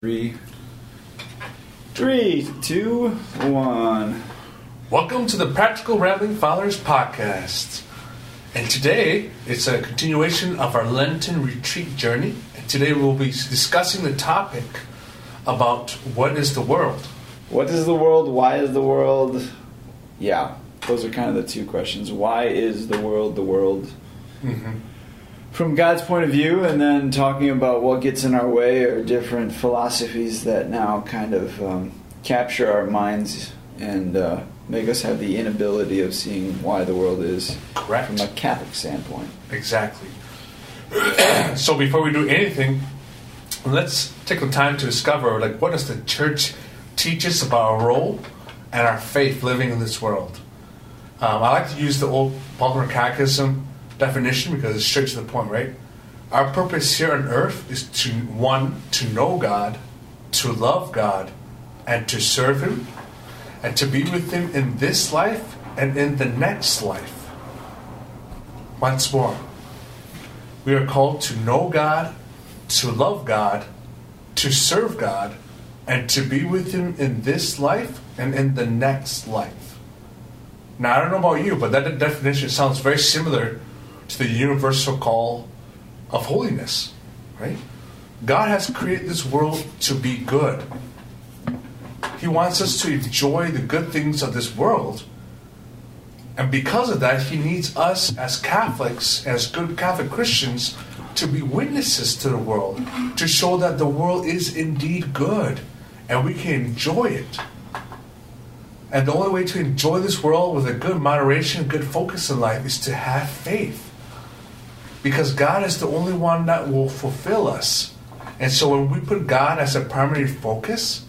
Three, three, two, one. Welcome to the Practical Rambling Fathers podcast. And today it's a continuation of our Lenten retreat journey. And today we'll be discussing the topic about what is the world. What is the world? Why is the world? Yeah, those are kind of the two questions. Why is the world the world? Mm-hmm. From God's point of view, and then talking about what gets in our way or different philosophies that now kind of um, capture our minds and uh, make us have the inability of seeing why the world is Correct. from a Catholic standpoint. Exactly. so before we do anything, let's take the time to discover like what does the church teach us about our role and our faith living in this world. Um, I like to use the old Baltimore Catechism definition because it's straight to the point, right? Our purpose here on earth is to one to know God, to love God, and to serve Him, and to be with Him in this life and in the next life. Once more, we are called to know God, to love God, to serve God, and to be with Him in this life and in the next life. Now, I don't know about you, but that definition sounds very similar to the universal call of holiness, right? God has created this world to be good. He wants us to enjoy the good things of this world. And because of that, He needs us as Catholics, as good Catholic Christians, to be witnesses to the world, to show that the world is indeed good and we can enjoy it. And the only way to enjoy this world with a good moderation, good focus in life is to have faith because God is the only one that will fulfill us. And so when we put God as a primary focus,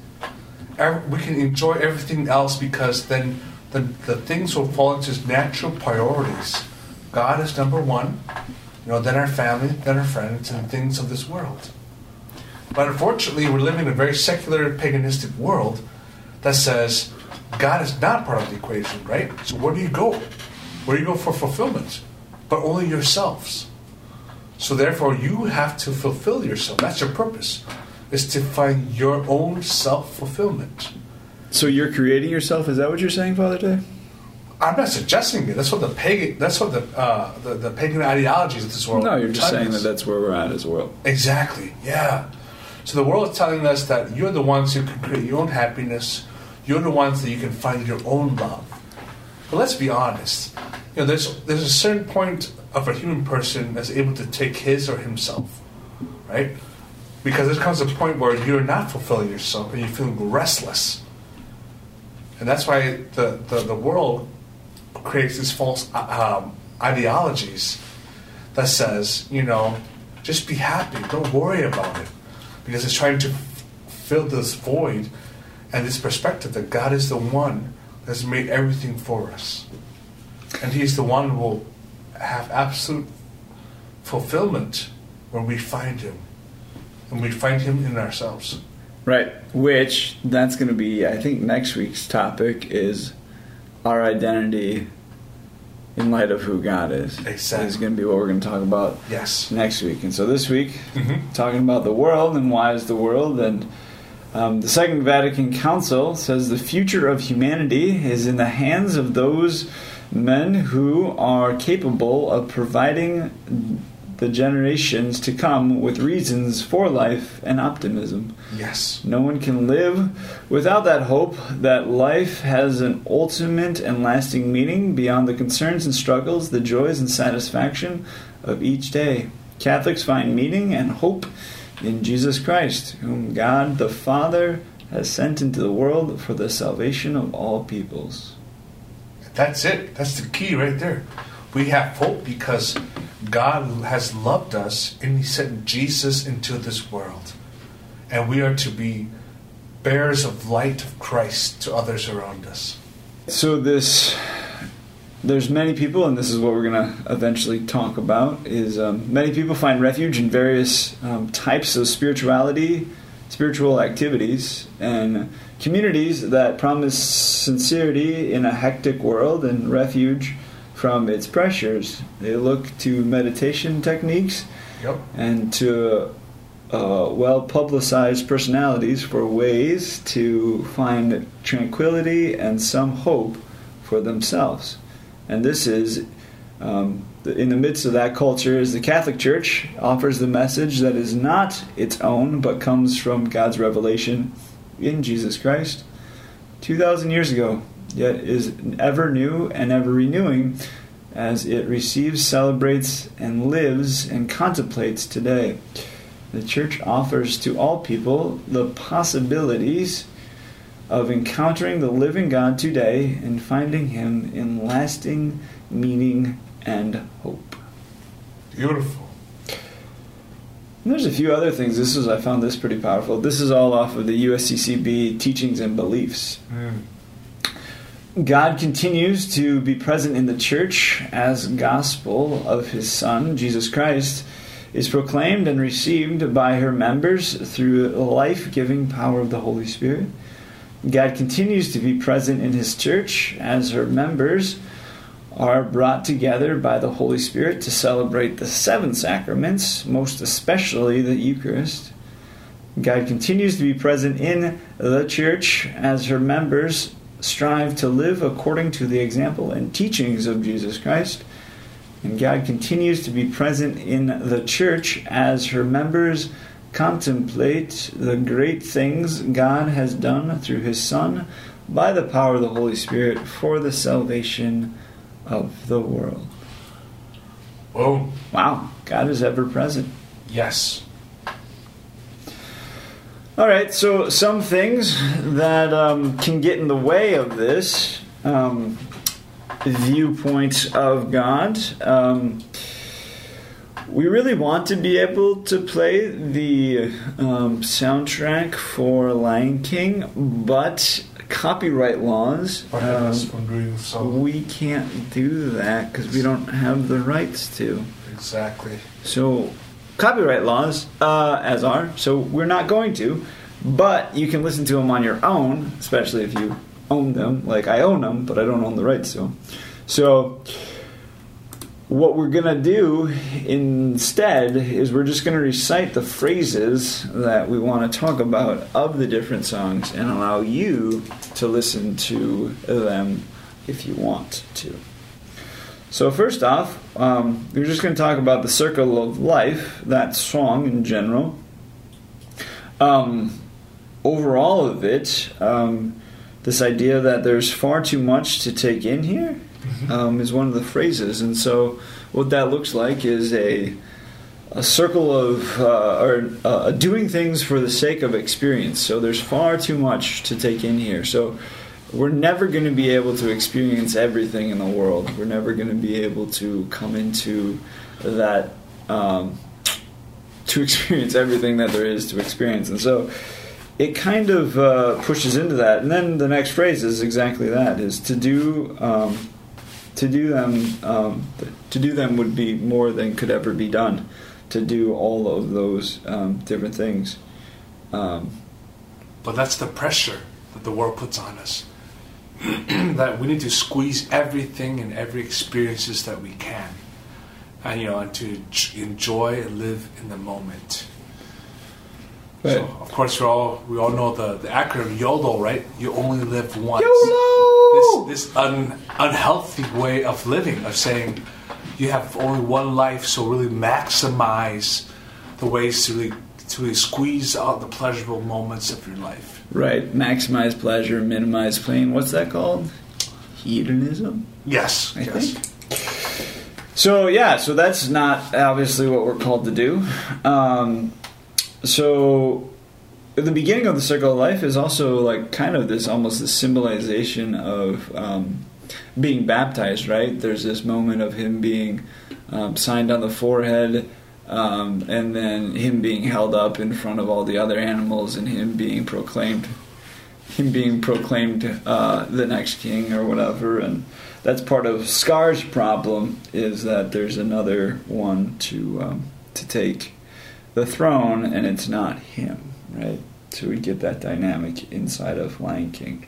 we can enjoy everything else because then the, the things will fall into natural priorities. God is number one, you know, then our family, then our friends, and things of this world. But unfortunately, we're living in a very secular, paganistic world that says God is not part of the equation, right? So where do you go? Where do you go for fulfillment? But only yourselves. So therefore, you have to fulfill yourself. That's your purpose, is to find your own self fulfillment. So you're creating yourself? Is that what you're saying, Father Day? I'm not suggesting it. That's what the pagan. That's what the uh, the, the, pagan ideologies of this world. No, you're just saying us. that that's where we're at as well. Exactly. Yeah. So the world is telling us that you're the ones who can create your own happiness. You're the ones that you can find your own love. But let's be honest. You know, there's there's a certain point of a human person that's able to take his or himself, right? Because there comes a point where you're not fulfilling yourself and you're feeling restless. And that's why the, the, the world creates these false uh, um, ideologies that says, you know, just be happy, don't worry about it. Because it's trying to fill this void and this perspective that God is the one that's made everything for us. And He's the one who will have absolute fulfillment when we find Him. And we find Him in ourselves. Right. Which, that's going to be, I think, next week's topic is our identity in light of who God is. Exactly. Is going to be what we're going to talk about yes. next week. And so this week, mm-hmm. talking about the world and why is the world. And um, the Second Vatican Council says the future of humanity is in the hands of those men who are capable of providing the generations to come with reasons for life and optimism. Yes. No one can live without that hope that life has an ultimate and lasting meaning beyond the concerns and struggles, the joys and satisfaction of each day. Catholics find meaning and hope in Jesus Christ, whom God the Father has sent into the world for the salvation of all peoples. That's it. That's the key right there. We have hope because God has loved us and He sent Jesus into this world. And we are to be bearers of light of Christ to others around us. So this there's many people, and this is what we're going to eventually talk about. Is um, many people find refuge in various um, types of spirituality, spiritual activities, and Communities that promise sincerity in a hectic world and refuge from its pressures. They look to meditation techniques yep. and to uh, well publicized personalities for ways to find tranquility and some hope for themselves. And this is, um, in the midst of that culture, is the Catholic Church offers the message that is not its own, but comes from God's revelation in Jesus Christ 2,000 years ago, yet is ever new and ever renewing as it receives, celebrates, and lives and contemplates today. The church offers to all people the possibilities of encountering the living God today and finding Him in lasting meaning and hope. Beautiful. And there's a few other things. This is I found this pretty powerful. This is all off of the USCCB teachings and beliefs. Mm. God continues to be present in the church as gospel of his Son, Jesus Christ, is proclaimed and received by her members through the life giving power of the Holy Spirit. God continues to be present in his church as her members are brought together by the Holy Spirit to celebrate the seven sacraments, most especially the Eucharist. God continues to be present in the church as her members strive to live according to the example and teachings of Jesus Christ. And God continues to be present in the church as her members contemplate the great things God has done through his Son by the power of the Holy Spirit for the salvation of the world. Well, Wow, God is ever present. yes. All right, so some things that um, can get in the way of this um, viewpoint of God. Um, we really want to be able to play the um, soundtrack for Lion King, but copyright laws. Um, so. we can't do that because we don't have the rights to. Exactly. So, copyright laws, uh, as are, so we're not going to, but you can listen to them on your own, especially if you own them. Like I own them, but I don't own the rights to them. So, what we're going to do instead is we're just going to recite the phrases that we want to talk about of the different songs and allow you to listen to them if you want to. So, first off, um, we're just going to talk about the circle of life, that song in general. Um, overall of it, um, this idea that there's far too much to take in here um, is one of the phrases. And so, what that looks like is a a circle of uh, or uh, doing things for the sake of experience. So there's far too much to take in here. So we're never going to be able to experience everything in the world. We're never going to be able to come into that um, to experience everything that there is to experience. And so it kind of uh, pushes into that. And then the next phrase is exactly that: is to do. Um, to do them, um, to do them would be more than could ever be done. To do all of those um, different things. Um, But that's the pressure that the world puts on us. that we need to squeeze everything and every experiences that we can, and you know, and to enjoy and live in the moment. Right. So, of course, we all we all know the, the acronym YOLO, right? You only live once. YOLO! This this un, unhealthy way of living, of saying you have only one life, so really maximize the ways to really to really squeeze out the pleasurable moments of your life. Right. Maximize pleasure, minimize pain. What's that called? Hedonism. Yes, I yes. think. So yeah, so that's not obviously what we're called to do. Um, so the beginning of the circle of life is also like kind of this almost the symbolization of um, being baptized. Right? There's this moment of him being um, signed on the forehead. Um, and then him being held up in front of all the other animals, and him being proclaimed, him being proclaimed uh, the next king or whatever, and that's part of Scar's problem is that there's another one to um, to take the throne, and it's not him, right? So we get that dynamic inside of Lion King.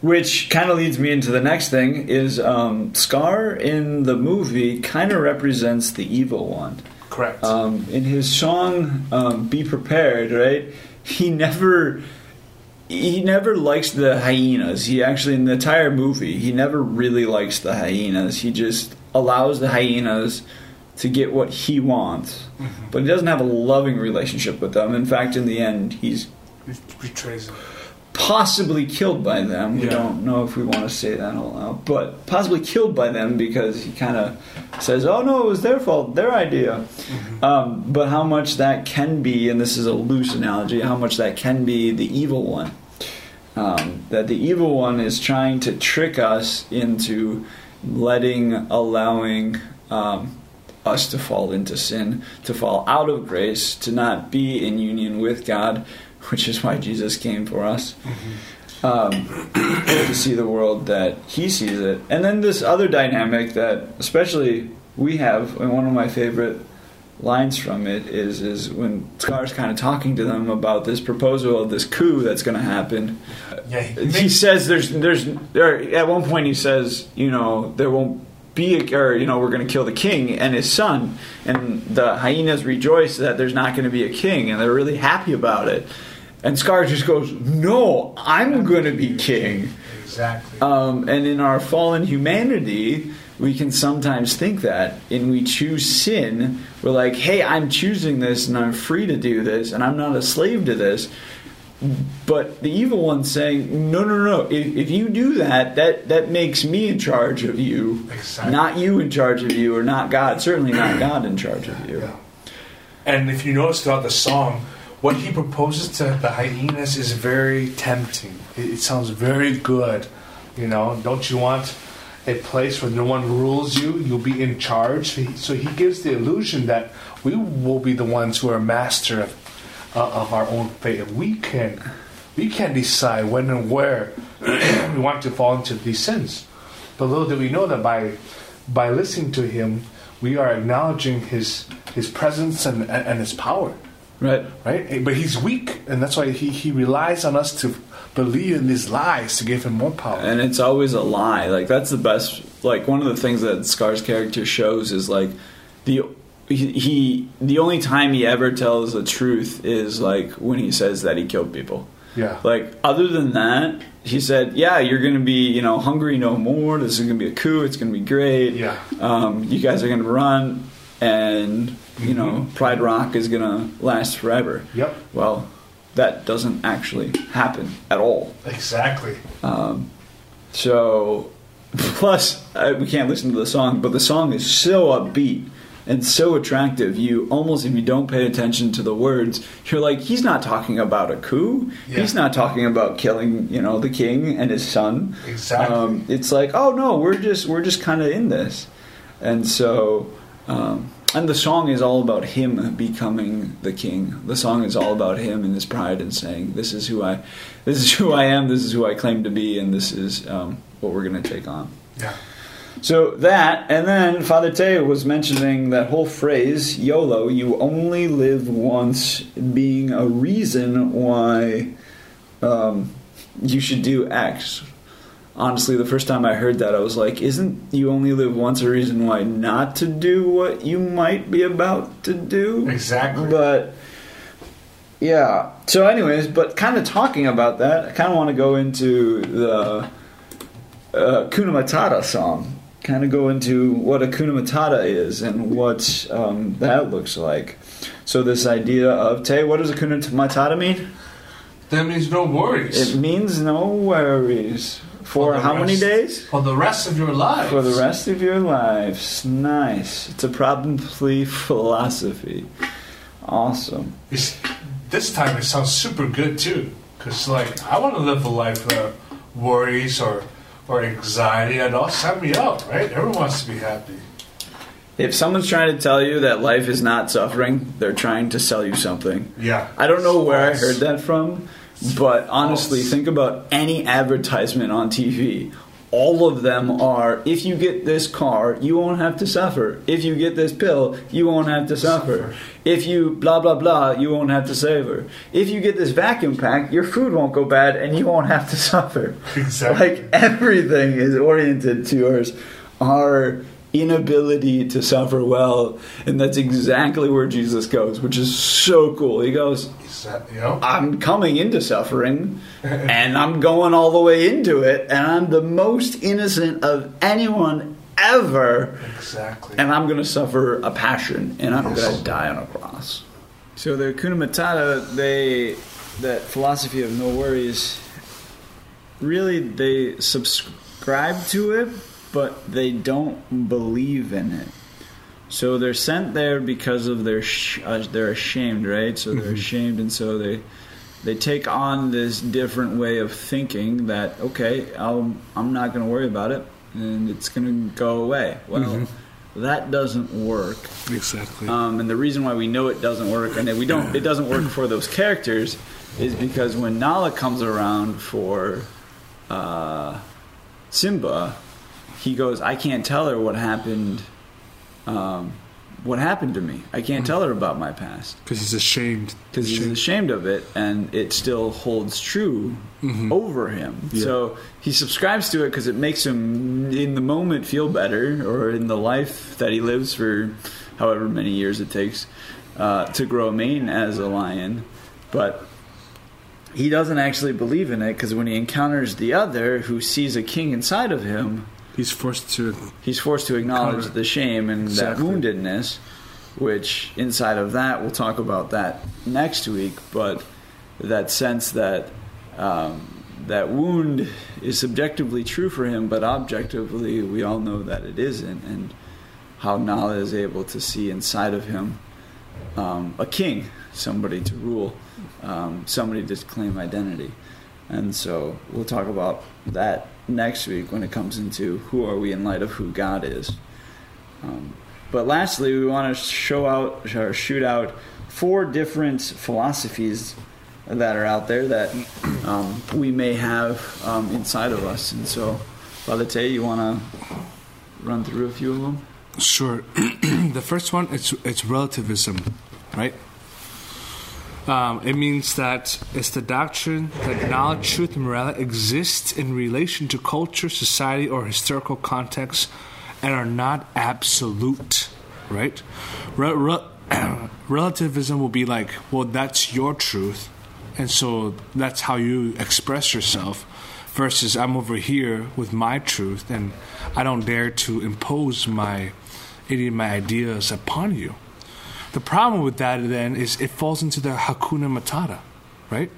Which kind of leads me into the next thing is um, Scar in the movie kind of represents the evil one. Correct. Um, in his song um, "Be Prepared," right? He never he never likes the hyenas. He actually in the entire movie he never really likes the hyenas. He just allows the hyenas to get what he wants, Mm-hmm. but he doesn't have a loving relationship with them. In fact, in the end, he's betrays him. possibly killed by them. We don't know if we want to say that all out, but possibly killed by them because he kind of says, "Oh no, it was their fault, their idea." Um, but how much that can be, and this is a loose analogy, how much that can be the evil one. Um, that the evil one is trying to trick us into letting, allowing um, us to fall into sin, to fall out of grace, to not be in union with God, which is why Jesus came for us. Um, to see the world that he sees it. And then this other dynamic that, especially, we have, and one of my favorite lines from it is is when Scar's kind of talking to them about this proposal of this coup that's going to happen. Yeah, he He makes- says there's there's there, at one point he says you know there won't be a, or you know we're going to kill the king and his son and the hyenas rejoice that there's not going to be a king and they're really happy about it and Scar just goes no I'm going to be king Exactly. um, and in our fallen humanity, we can sometimes think that. And we choose sin. We're like, hey, I'm choosing this and I'm free to do this and I'm not a slave to this. But the evil one's saying, no, no, no. If, if you do that, that, that makes me in charge of you. Exactly. Not you in charge of you or not God. Certainly not God in charge of you. Yeah. And if you notice throughout the song, what he proposes to the hyenas is very tempting. It, it sounds very good. You know, don't you want a place where no one rules you? You'll be in charge. He- So he gives the illusion that we will be the ones who are master of, Uh, of our own fate. And we can, we can decide when and where we want to fall into these sins. But little do we know that by by listening to him, we are acknowledging his his presence and, and, and his power, Right? right? Eh, but he's weak, and that's why he, he relies on us to believe in these lies to give him more power. and it's always a lie. Like that's the best. Like one of the things that Scar's character shows is like the he, he the only time he ever tells the truth is like when he says that he killed people. yeah, Like other than that, he said, "Yeah, you're going to be you know hungry no more. This is going to be a coup. It's going to be great. Yeah. um, you guys are going to run, and you know Mm-hmm. Pride Rock is going to last forever." yep, Well, that doesn't actually happen at all. exactly. Um, so, plus, uh, we can't listen to the song, but the song is so upbeat and so attractive. You almost, if you don't pay attention to the words, you're like, he's not talking about a coup. Yeah. He's not talking about killing, you know, the king and his son. Exactly. Um, it's like, oh no, we're just we're just kind of in this, and so. Um, and the song is all about him becoming the king. The song is all about him and his pride and saying, "This is who I, this is who I am. This is who I claim to be, and this is um, what we're going to take on." Yeah, So that, and then Father Teo was mentioning that whole phrase, YOLO, you only live once, being a reason why um, you should do X. Honestly, the first time I heard that, I was like, isn't you only live once a reason why not to do what you might be about to do? exactly. But yeah. So, anyways, but kind of talking about that, I kind of want to go into the uh, song. Kind of go into what Hakuna Matata is and what um, that looks like. So, this idea of Tay, what does Hakuna Matata mean? that means no worries It means no worries for the how many days? for the rest of your life. For the rest of your lives. Nice. It's a problem-free philosophy. Awesome. It's- this time it sounds super good too, because like I want to live a life without worries or or anxiety at all. Sign me up, right? Everyone wants to be happy. If someone's trying to tell you that life is not suffering, they're trying to sell you something. Yeah. I don't know where I heard that from, but honestly, False. think about any advertisement on TV. All of them are if you get this car, you won't have to suffer. If you get this pill, you won't have to suffer. If you blah blah blah, you won't have to suffer. If you get this vacuum pack, your food won't go bad and you won't have to suffer. Exactly. Like everything is oriented towards our inability to suffer well, and that's exactly where Jesus goes, which is so cool. He goes, Is that, you know? I'm coming into suffering and I'm going all the way into it and I'm the most innocent of anyone ever Exactly. and I'm going to suffer a passion and I'm going to die on a cross. So the Hakuna Matata, they that philosophy of no worries really they subscribe to it but they don't believe in it. So they're sent there because of their sh- uh, they're ashamed, right? So they're ashamed, and so they they take on this different way of thinking that okay, I'll, I'm not going to worry about it, and it's going to go away. Well, that doesn't work. Exactly. Um, and the reason why we know it doesn't work, and we don't, it doesn't work for those characters, is because when Nala comes around for uh, Simba, he goes, "I can't tell her what happened. Um, what happened to me? I can't tell her about my past Because he's ashamed. because he's ashamed of it, and it still holds true over him. So he subscribes to it because it makes him, in the moment, feel better, or in the life that he lives for however many years it takes uh, to grow mane as a lion. But he doesn't actually believe in it because when he encounters the other, who sees a king inside of him, He's forced to. he's forced to acknowledge Cover. the shame and Exactly. that woundedness, which inside of that we'll talk about that next week. But that sense that um, that wound is subjectively true for him, but objectively we all know that it isn't, and how Nala is able to see inside of him um, a king, somebody to rule, um, somebody to claim identity. And so we'll talk about that next week when it comes into who are we in light of who God is. Um, but lastly, we want to show out or shoot out four different philosophies that are out there that um, we may have um, inside of us. And so, Father Tay, you want to run through a few of them? Sure. the first one, it's it's relativism, right? Um, it means that it's the doctrine that knowledge, truth, and morality exist in relation to culture, society, or historical context, and are not absolute, right? Re- re- relativism will be like, well, that's your truth, and so that's how you express yourself. Versus, I'm over here with my truth, and I don't dare to impose my any of my ideas upon you. The problem with that then is it falls into the hakuna matata, right?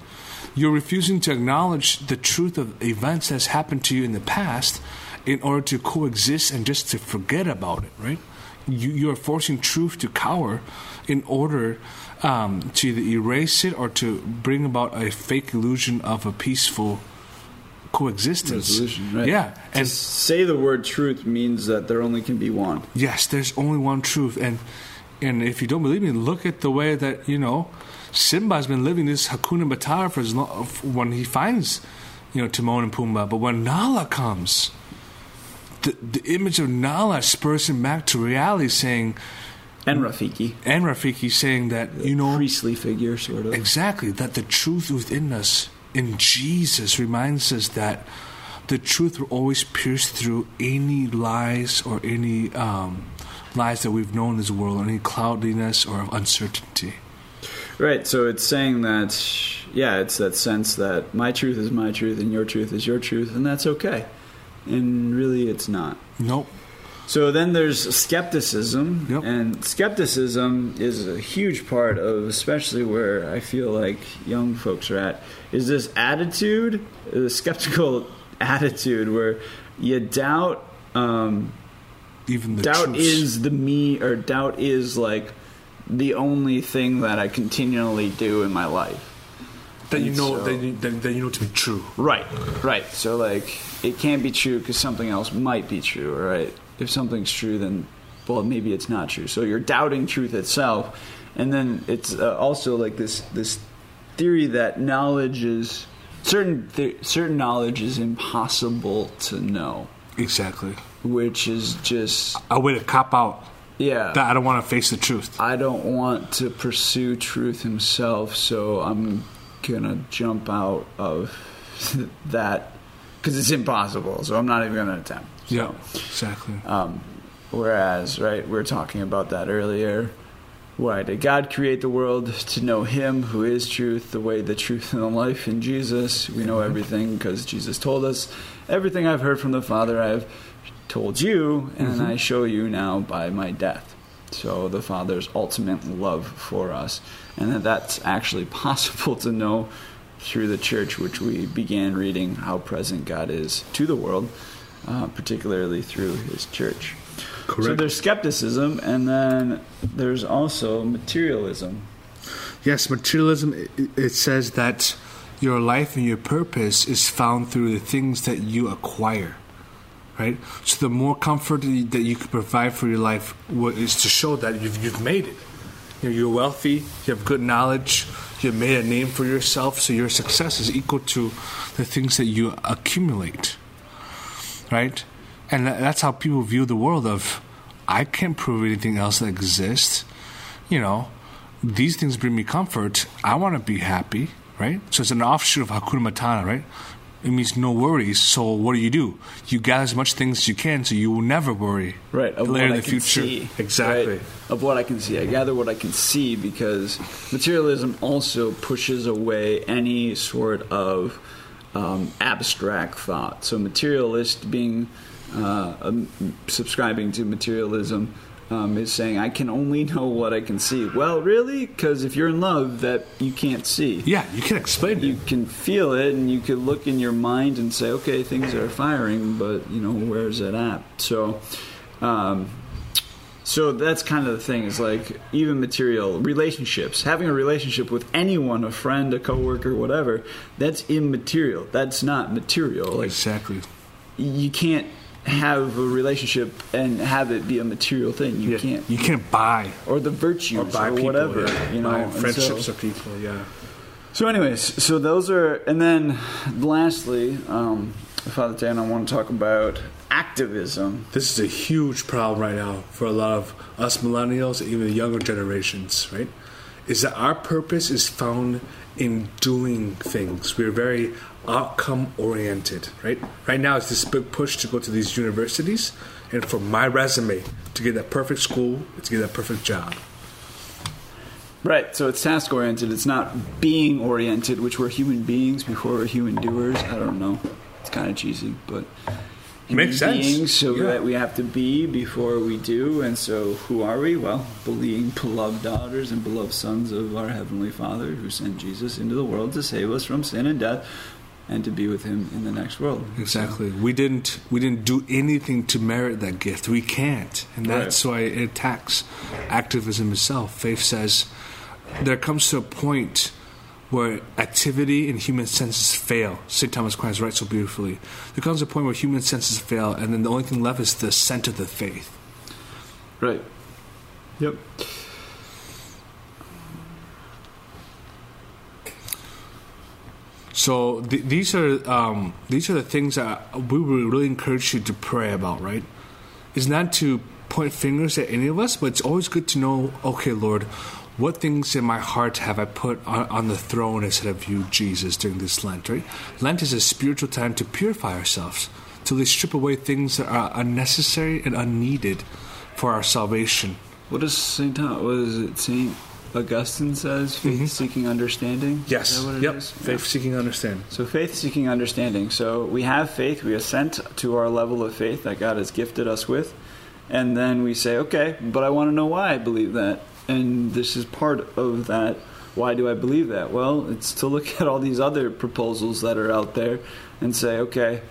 You're refusing to acknowledge the truth of events that's happened to you in the past in order to coexist and just to forget about it, right? You, you're forcing truth to cower in order um, to either erase it or to bring about a fake illusion of a peaceful coexistence. Right? Yeah, To and say the word truth means that there only can be one. Yes, there's only one truth, and and if you don't believe me, look at the way that you know Simba's been living this Hakuna Matata for as long when he finds you know Timon and Pumbaa, but when Nala comes, the the image of Nala spurs him back to reality, saying And Rafiki. and Rafiki saying that you know priestly figure, sort of. Exactly, that the truth within us in Jesus reminds us that the truth will always pierce through any lies or any um, lies that we've known in this world, or any cloudiness or uncertainty. Right, so it's saying that, yeah, it's that sense that my truth is my truth and your truth is your truth, and that's okay. And really, it's not. Nope. So then there's skepticism, Yep. and skepticism is a huge part of, especially where I feel like young folks are at, is this attitude, the skeptical attitude, where you doubt. Um, Even the doubt truths. is the me or doubt is like the only thing that I continually do in my life. that you know so- that, you, that, that you know to be true. Right, right. So like it can't be true because something else might be true. Right? If something's true, then well maybe it's not true. So you're doubting truth itself, and then it's uh, also like this this theory that knowledge is certain th- certain knowledge is impossible to know, Exactly. Which is just A way to cop out yeah. that I don't want to face the truth. I don't want to pursue truth himself, so I'm gonna jump out of that because it's impossible. So I'm not even gonna attempt. Yeah, exactly. Um, Whereas, right, we are talking about that earlier. Why did God create the world? To know Him who is truth, the way, the truth, and the life in Jesus. We know everything because Jesus told us everything I've heard from the Father I've told you, and I show you now by my death. So the Father's ultimate love for us, and that that's actually possible to know through the church, which we began reading how present God is to the world, uh, particularly through His church. Correct. So there's skepticism, and then there's also materialism. Yes, materialism, it says that your life and your purpose is found through the things that you acquire, right? So the more comfort that you- can provide for your life is to show that you've, you've made it. You know, you're wealthy, you have good knowledge, you've made a name for yourself, so your success is equal to the things that you accumulate, right? And that's how people view the world of, I can't prove anything else that exists, you know, these things bring me comfort. I want to be happy, right? So it's an offshoot of Hakuna Matata, right? It means no worries. So what do you do? You gather as much things as you can, so you will never worry. Right, of later what in I the can future. see. Exactly. right? Of what I can see. I gather what I can see because materialism also pushes away any sort of um, abstract thought. So, materialist being uh, um, subscribing to materialism um, is saying, I can only know what I can see. Well, really? Because if you're in love, that you can't see. Yeah, you can explain it. You can feel it, and you could look in your mind and say, "Okay, things are firing, but you know, where's it at?" So, um, so that's kind of the thing. Is like even material relationships, having a relationship with anyone, a friend, a coworker, whatever. That's immaterial. That's not material. Like Exactly. you can't have a relationship and have it be a material thing. You Yeah, can't, You can't buy or the virtues, or buy people. whatever. yeah. You know, Buy friendships so- of people. Yeah. so, anyways, so those are, and then lastly, um, Father Dan, I want to talk about activism. This is a huge problem right now for a lot of us millennials and even the younger generations, right? Is that our purpose is found in doing things. We're very outcome oriented, right? Right now, it's this big push to go to these universities and for my resume to get that perfect school, to get that perfect job. Right. So it's task oriented. It's not being oriented, which we're human beings before we're human doers. I don't know. It's kind of cheesy, but Makes sense. beings, so Yeah. that we have to be before we do. And so, who are we? Well, being beloved daughters and beloved sons of our heavenly Father, who sent Jesus into the world to save us from sin and death, and to be with Him in the next world. Exactly. We didn't we didn't do anything to merit that gift. We can't. And that's why it attacks activism itself. Faith says there comes to a point where activity and human senses fail. St. Thomas Aquinas writes so beautifully. There comes a point where human senses fail and then the only thing left is the scent of the faith. Right. Yep. So th- these are um, these are the things that we would really encourage you to pray about, right? It's not to point fingers at any of us, but it's always good to know, okay, Lord, what things in my heart have I put on, on the throne instead of you, Jesus, during this Lent, right? Lent is a spiritual time to purify ourselves, to really strip away things that are unnecessary and unneeded for our salvation. What does Saint Thomas? What is it? Saint Augustine says, "Faith mm-hmm. seeking understanding." Yes. Is that what it yep. is? Faith seeking understanding. So faith seeking understanding. So we have faith. We assent to our level of faith that God has gifted us with, and then we say, "Okay, but I want to know why I believe that." And this is part of that. Why do I believe that? Well, it's to look at all these other proposals that are out there and say, "Okay."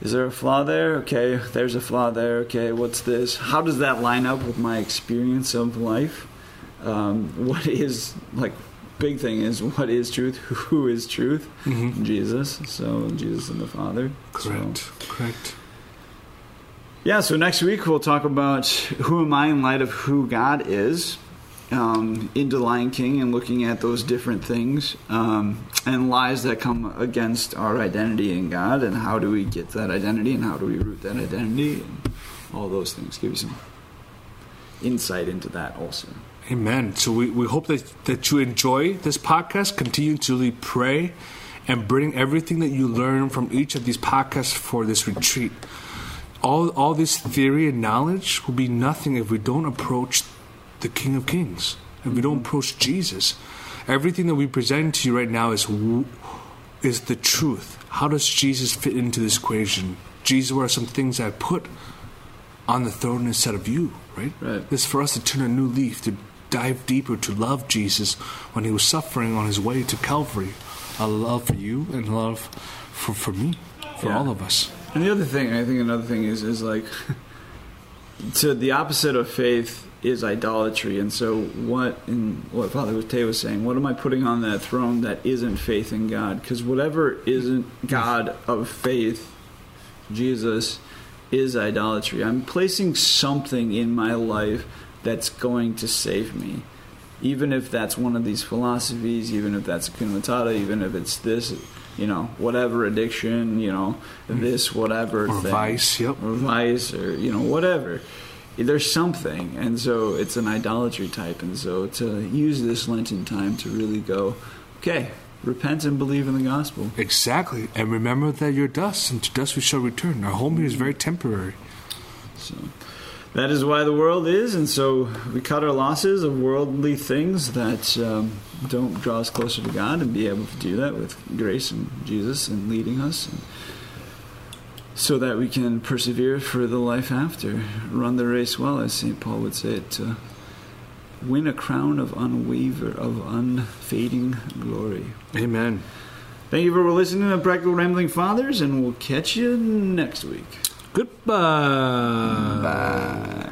Is there a flaw there? Okay, there's a flaw there. Okay, what's this? How does that line up with my experience of life? Um, what is like big thing is what is truth? Who is truth? Mhm. Jesus. So Jesus and the Father. Correct. So, Correct. yeah. So next week we'll talk about who am I in light of who God is. Um, into Lion King and looking at those different things um, and lies that come against our identity in God, and how do we get that identity, and how do we root that identity, and all those things. Give you some insight into that also. Amen. So we, we hope that, that you enjoy this podcast. Continue to pray and bring everything that you learn from each of these podcasts for this retreat. all all this theory and knowledge will be nothing if we don't approach the King of Kings. If we don't approach Jesus, everything that we present to you right now is is the truth. How does Jesus fit into this equation? Jesus, what are some things I put on the throne instead of you? Right. Right. This is for us to turn a new leaf, to dive deeper, to love Jesus when he was suffering on his way to Calvary. A love for you and love for, for me, for Yeah. all of us. And the other thing, I think another thing is is like so the opposite of faith is idolatry. And so what in what Father Tay was saying, what am I putting on that throne that isn't faith in God? Because whatever isn't God of faith, Jesus, is idolatry. I'm placing something in my life that's going to save me. Even if that's one of these philosophies, even if that's Hakuna Matata, even if it's this, you know, whatever addiction, you know, mm-hmm. this whatever Or thing. vice, yep. or vice, or you know, whatever. There's something, and so it's an idolatry type, and so to use this Lenten time to really go, okay, repent and believe in the gospel. Exactly. And remember that you're dust, and to dust we shall return. Our home here is very temporary. So that is why the world is, and so we cut our losses of worldly things that um, don't draw us closer to God, and be able to do that with grace and Jesus and leading us, and so that we can persevere for the life after, run the race well, as Saint Paul would say it, to win a crown of unwaver of unfading glory. Amen. Thank you for listening to Practical Rambling Fathers, and we'll catch you next week. Goodbye. Bye.